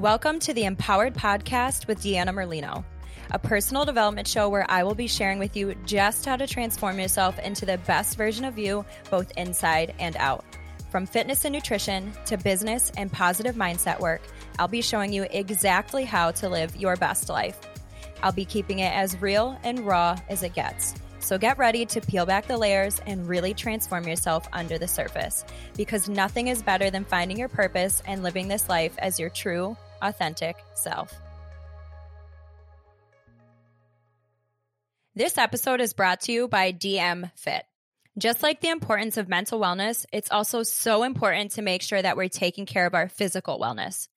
Welcome to the Empowered Podcast with Deanna Merlino, a personal development show where I will be sharing with you just how to transform yourself into the best version of you, both inside and out. From fitness and nutrition to business and positive mindset work, I'll be showing you exactly how to live your best life. I'll be keeping it as real and raw as it gets. So get ready to peel back the layers and really transform yourself under the surface because nothing is better than finding your purpose and living this life as your true, authentic self. This episode is brought to you by DM Fit. Just like the importance of mental wellness, it's also so important to make sure that we're taking care of our physical wellness.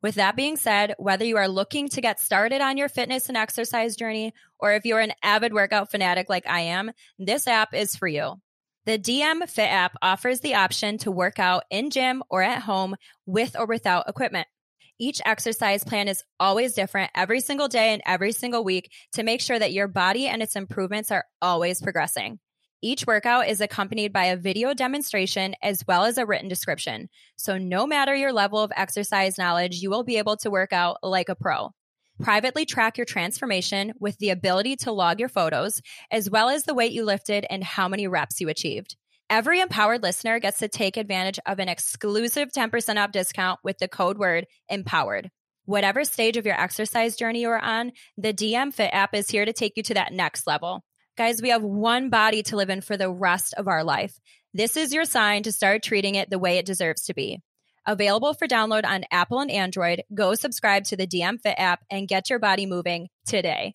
With that being said, whether you are looking to get started on your fitness and exercise journey, or if you're an avid workout fanatic like I am, this app is for you. The DM Fit app offers the option to work out in gym or at home with or without equipment. Each exercise plan is always different every single day and every single week to make sure that your body and its improvements are always progressing. Each workout is accompanied by a video demonstration as well as a written description. So, no matter your level of exercise knowledge, you will be able to work out like a pro. Privately track your transformation with the ability to log your photos, as well as the weight you lifted and how many reps you achieved. Every empowered listener gets to take advantage of an exclusive 10% off discount with the code word empowered. Whatever stage of your exercise journey you are on, the DM Fit app is here to take you to that next level. Guys, we have one body to live in for the rest of our life. This is your sign to start treating it the way it deserves to be. Available for download on Apple and Android, go subscribe to the DM Fit app and get your body moving today.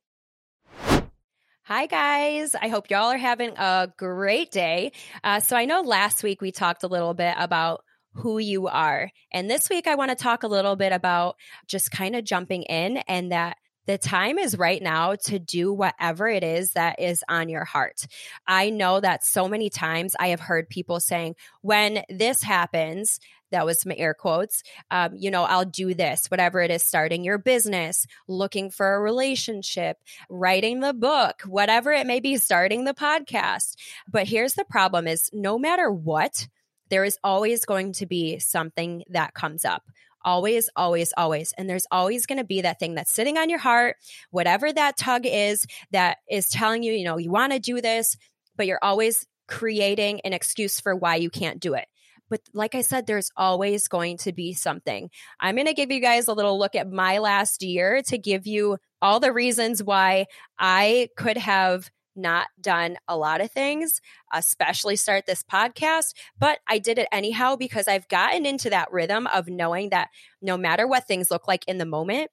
Hi, guys. I hope y'all are having a great day. Uh, so, I know last week we talked a little bit about who you are. And this week, I want to talk a little bit about just kind of jumping in and that the time is right now to do whatever it is that is on your heart. I know that so many times I have heard people saying, when this happens, that was some air quotes um, you know i'll do this whatever it is starting your business looking for a relationship writing the book whatever it may be starting the podcast but here's the problem is no matter what there is always going to be something that comes up always, always, always. And there's always going to be that thing that's sitting on your heart, whatever that tug is that is telling you, you know, you want to do this, but you're always creating an excuse for why you can't do it. But like I said, there's always going to be something. I'm going to give you guys a little look at my last year to give you all the reasons why I could have not done a lot of things, especially start this podcast, but I did it anyhow because I've gotten into that rhythm of knowing that no matter what things look like in the moment,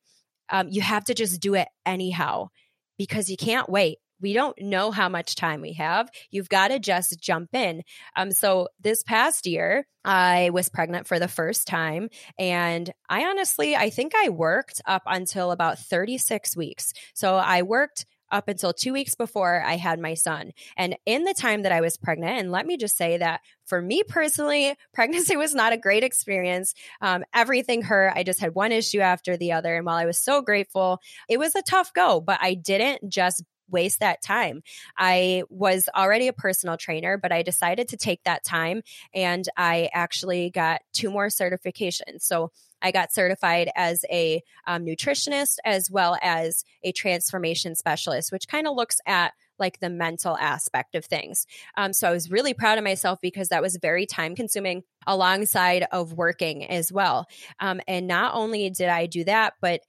um, you have to just do it anyhow because you can't wait we don't know how much time we have. You've got to just jump in. Um, so this past year, I was pregnant for the first time. And I honestly, I think I worked up until about 36 weeks. So I worked up until two weeks before I had my son. And in the time that I was pregnant, and let me just say that for me personally, pregnancy was not a great experience. Um, everything hurt. I just had one issue after the other. And while I was so grateful, it was a tough go, but I didn't just waste that time. I was already a personal trainer, but I decided to take that time and I actually got two more certifications. So I got certified as a um, nutritionist as well as a transformation specialist, which kind of looks at like the mental aspect of things. Um, so I was really proud of myself because that was very time consuming alongside of working as well. Um, and not only did I do that, but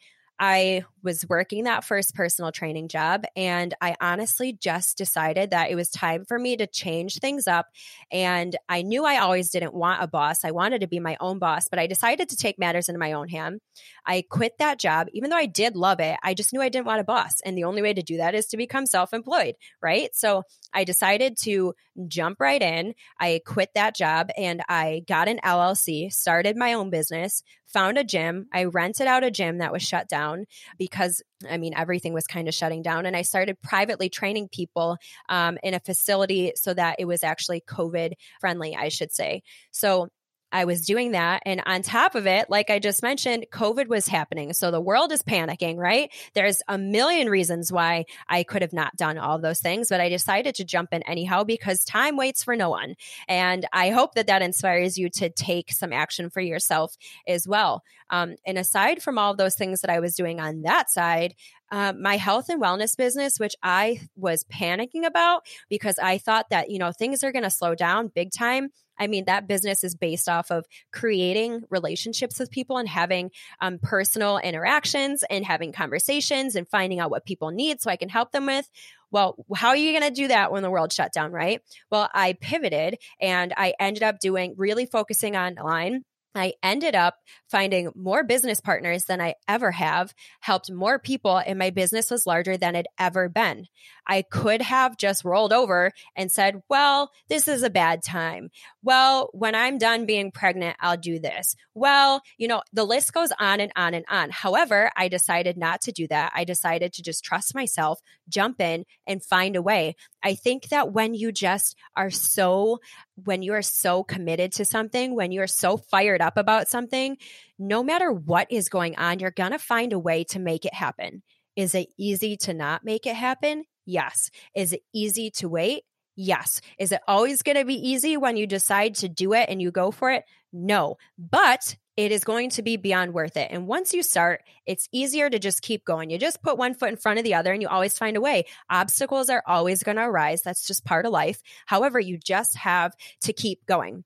I was working that first personal training job. And I honestly just decided that it was time for me to change things up. And I knew I always didn't want a boss. I wanted to be my own boss, but I decided to take matters into my own hand. I quit that job, even though I did love it. I just knew I didn't want a boss. And the only way to do that is to become self employed, right? So I decided to jump right in. I quit that job and I got an LLC, started my own business, found a gym. I rented out a gym that was shut down because, I mean, everything was kind of shutting down. And I started privately training people um, in a facility so that it was actually COVID friendly, I should say. So I was doing that. And on top of it, like I just mentioned, COVID was happening. So the world is panicking, right? There's a million reasons why I could have not done all those things, but I decided to jump in anyhow because time waits for no one. And I hope that that inspires you to take some action for yourself as well. Um, and aside from all those things that I was doing on that side, uh, my health and wellness business, which I was panicking about because I thought that, you know, things are going to slow down big time. I mean, that business is based off of creating relationships with people and having um, personal interactions and having conversations and finding out what people need so I can help them with. Well, how are you going to do that when the world shut down, right? Well, I pivoted and I ended up doing really focusing online I ended up finding more business partners than I ever have, helped more people, and my business was larger than it ever been. I could have just rolled over and said, Well, this is a bad time. Well, when I'm done being pregnant, I'll do this. Well, you know, the list goes on and on and on. However, I decided not to do that. I decided to just trust myself, jump in, and find a way. I think that when you just are so, when you are so committed to something, when you are so fired up about something, no matter what is going on, you're going to find a way to make it happen. Is it easy to not make it happen? Yes. Is it easy to wait? Yes. Is it always going to be easy when you decide to do it and you go for it? No. But it is going to be beyond worth it. And once you start, it's easier to just keep going. You just put one foot in front of the other and you always find a way. Obstacles are always going to arise. That's just part of life. However, you just have to keep going.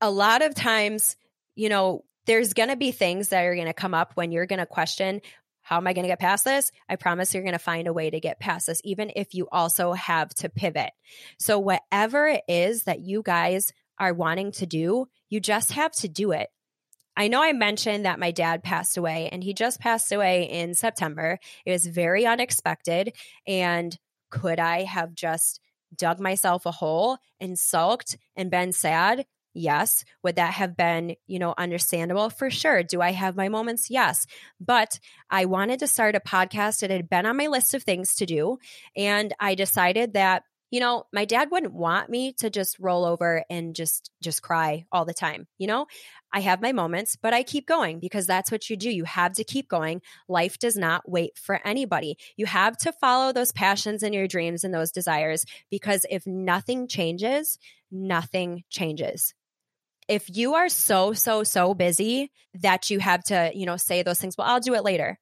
A lot of times, you know, there's going to be things that are going to come up when you're going to question how am I going to get past this? I promise you're going to find a way to get past this, even if you also have to pivot. So, whatever it is that you guys are wanting to do, you just have to do it. I know I mentioned that my dad passed away and he just passed away in September. It was very unexpected. And could I have just dug myself a hole and sulked and been sad? Yes. Would that have been, you know, understandable? For sure. Do I have my moments? Yes. But I wanted to start a podcast. It had been on my list of things to do. And I decided that you know my dad wouldn't want me to just roll over and just just cry all the time you know i have my moments but i keep going because that's what you do you have to keep going life does not wait for anybody you have to follow those passions and your dreams and those desires because if nothing changes nothing changes if you are so so so busy that you have to you know say those things well i'll do it later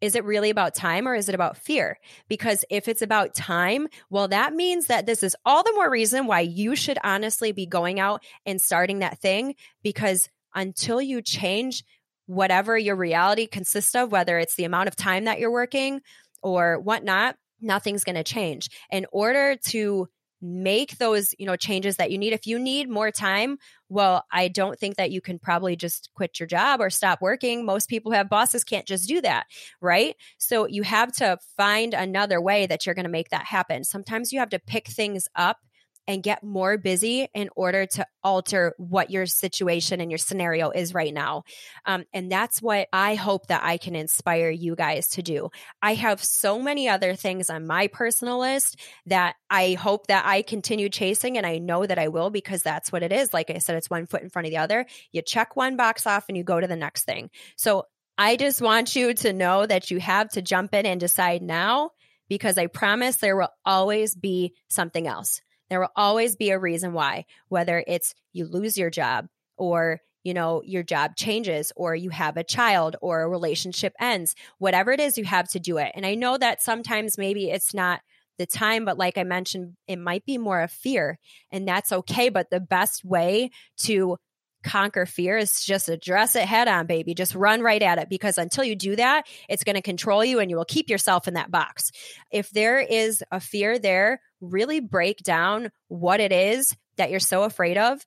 is it really about time or is it about fear? Because if it's about time, well, that means that this is all the more reason why you should honestly be going out and starting that thing. Because until you change whatever your reality consists of, whether it's the amount of time that you're working or whatnot, nothing's going to change. In order to make those you know changes that you need. If you need more time well i don't think that you can probably just quit your job or stop working. Most people who have bosses can't just do that right? So you have to find another way that you're going to make that happen. Sometimes you have to pick things up and get more busy in order to alter what your situation and your scenario is right now. Um, and that's what I hope that I can inspire you guys to do. I have so many other things on my personal list that I hope that I continue chasing, and I know that I will because that's what it is. Like I said, it's one foot in front of the other. You check one box off and you go to the next thing. So I just want you to know that you have to jump in and decide now because I promise there will always be something else. There will always be a reason why, whether it's you lose your job or you know your job changes or you have a child or a relationship ends whatever it is you have to do it. And i know that sometimes maybe it's not the time but like i mentioned it might be more of fear and that's okay but the best way to conquer fear is just address it head on, baby. Just run right at it because until you do that, it's going to control you and you will keep yourself in that box. If there is a fear there, really break down what it is that you're so afraid of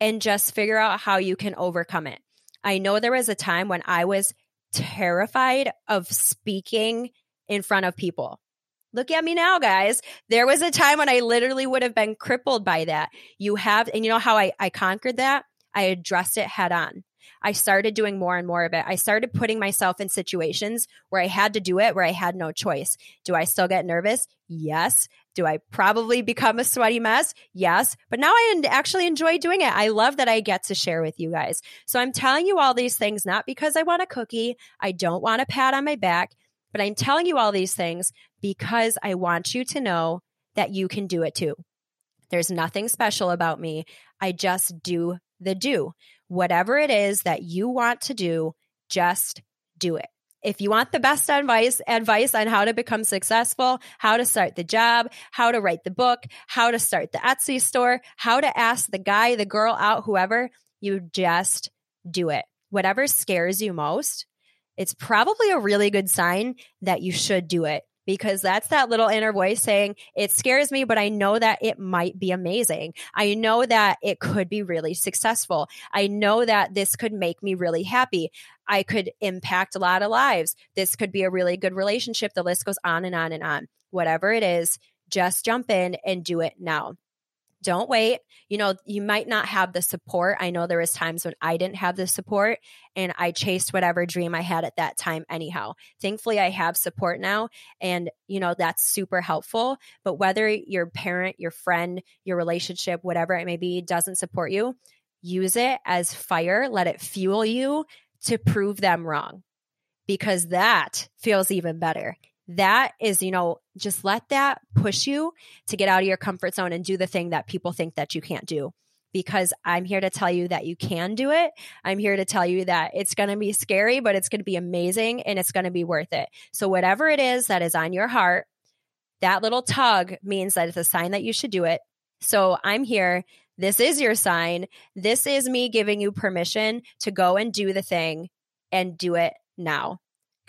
and just figure out how you can overcome it. I know there was a time when I was terrified of speaking in front of people. Look at me now, guys. There was a time when I literally would have been crippled by that. You have, and you know how I, I conquered that? I addressed it head on. I started doing more and more of it. I started putting myself in situations where I had to do it, where I had no choice. Do I still get nervous? Yes. Do I probably become a sweaty mess? Yes. But now I actually enjoy doing it. I love that I get to share with you guys. So I'm telling you all these things not because I want a cookie. I don't want a pat on my back, but I'm telling you all these things because I want you to know that you can do it too. There's nothing special about me. I just do the do. Whatever it is that you want to do, just do it. If you want the best advice, advice on how to become successful, how to start the job, how to write the book, how to start the Etsy store, how to ask the guy, the girl out, whoever, you just do it. Whatever scares you most, it's probably a really good sign that you should do it because that's that little inner voice saying, it scares me, but I know that it might be amazing. I know that it could be really successful. I know that this could make me really happy. I could impact a lot of lives. This could be a really good relationship. The list goes on and on and on. Whatever it is, just jump in and do it now don't wait. You know, you might not have the support. I know there was times when I didn't have the support and I chased whatever dream I had at that time anyhow. Thankfully, I have support now and you know, that's super helpful, but whether your parent, your friend, your relationship, whatever it may be doesn't support you, use it as fire, let it fuel you to prove them wrong. Because that feels even better that is, you know, just let that push you to get out of your comfort zone and do the thing that people think that you can't do. Because I'm here to tell you that you can do it. I'm here to tell you that it's going to be scary, but it's going to be amazing and it's going to be worth it. So, whatever it is that is on your heart, that little tug means that it's a sign that you should do it. So, I'm here. This is your sign. This is me giving you permission to go and do the thing and do it now.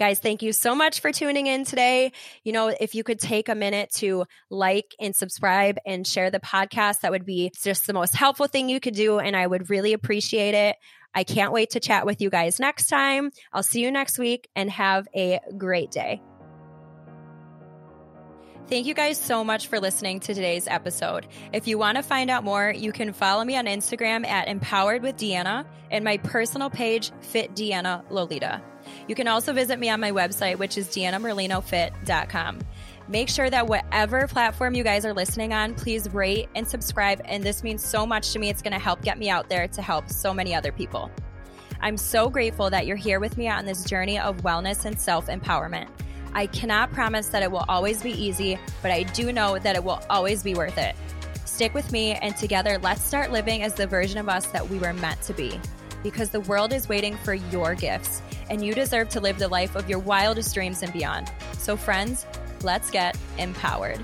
Guys, thank you so much for tuning in today. You know, if you could take a minute to like and subscribe and share the podcast, that would be just the most helpful thing you could do. And I would really appreciate it. I can't wait to chat with you guys next time. I'll see you next week and have a great day. Thank you guys so much for listening to today's episode. If you want to find out more, you can follow me on Instagram at Empowered with Deanna and my personal page, Fit Deanna Lolita. You can also visit me on my website, which is deannamerlinofit.com. Make sure that whatever platform you guys are listening on, please rate and subscribe. And this means so much to me. It's going to help get me out there to help so many other people. I'm so grateful that you're here with me on this journey of wellness and self empowerment. I cannot promise that it will always be easy, but I do know that it will always be worth it. Stick with me, and together, let's start living as the version of us that we were meant to be. Because the world is waiting for your gifts and you deserve to live the life of your wildest dreams and beyond. So, friends, let's get empowered.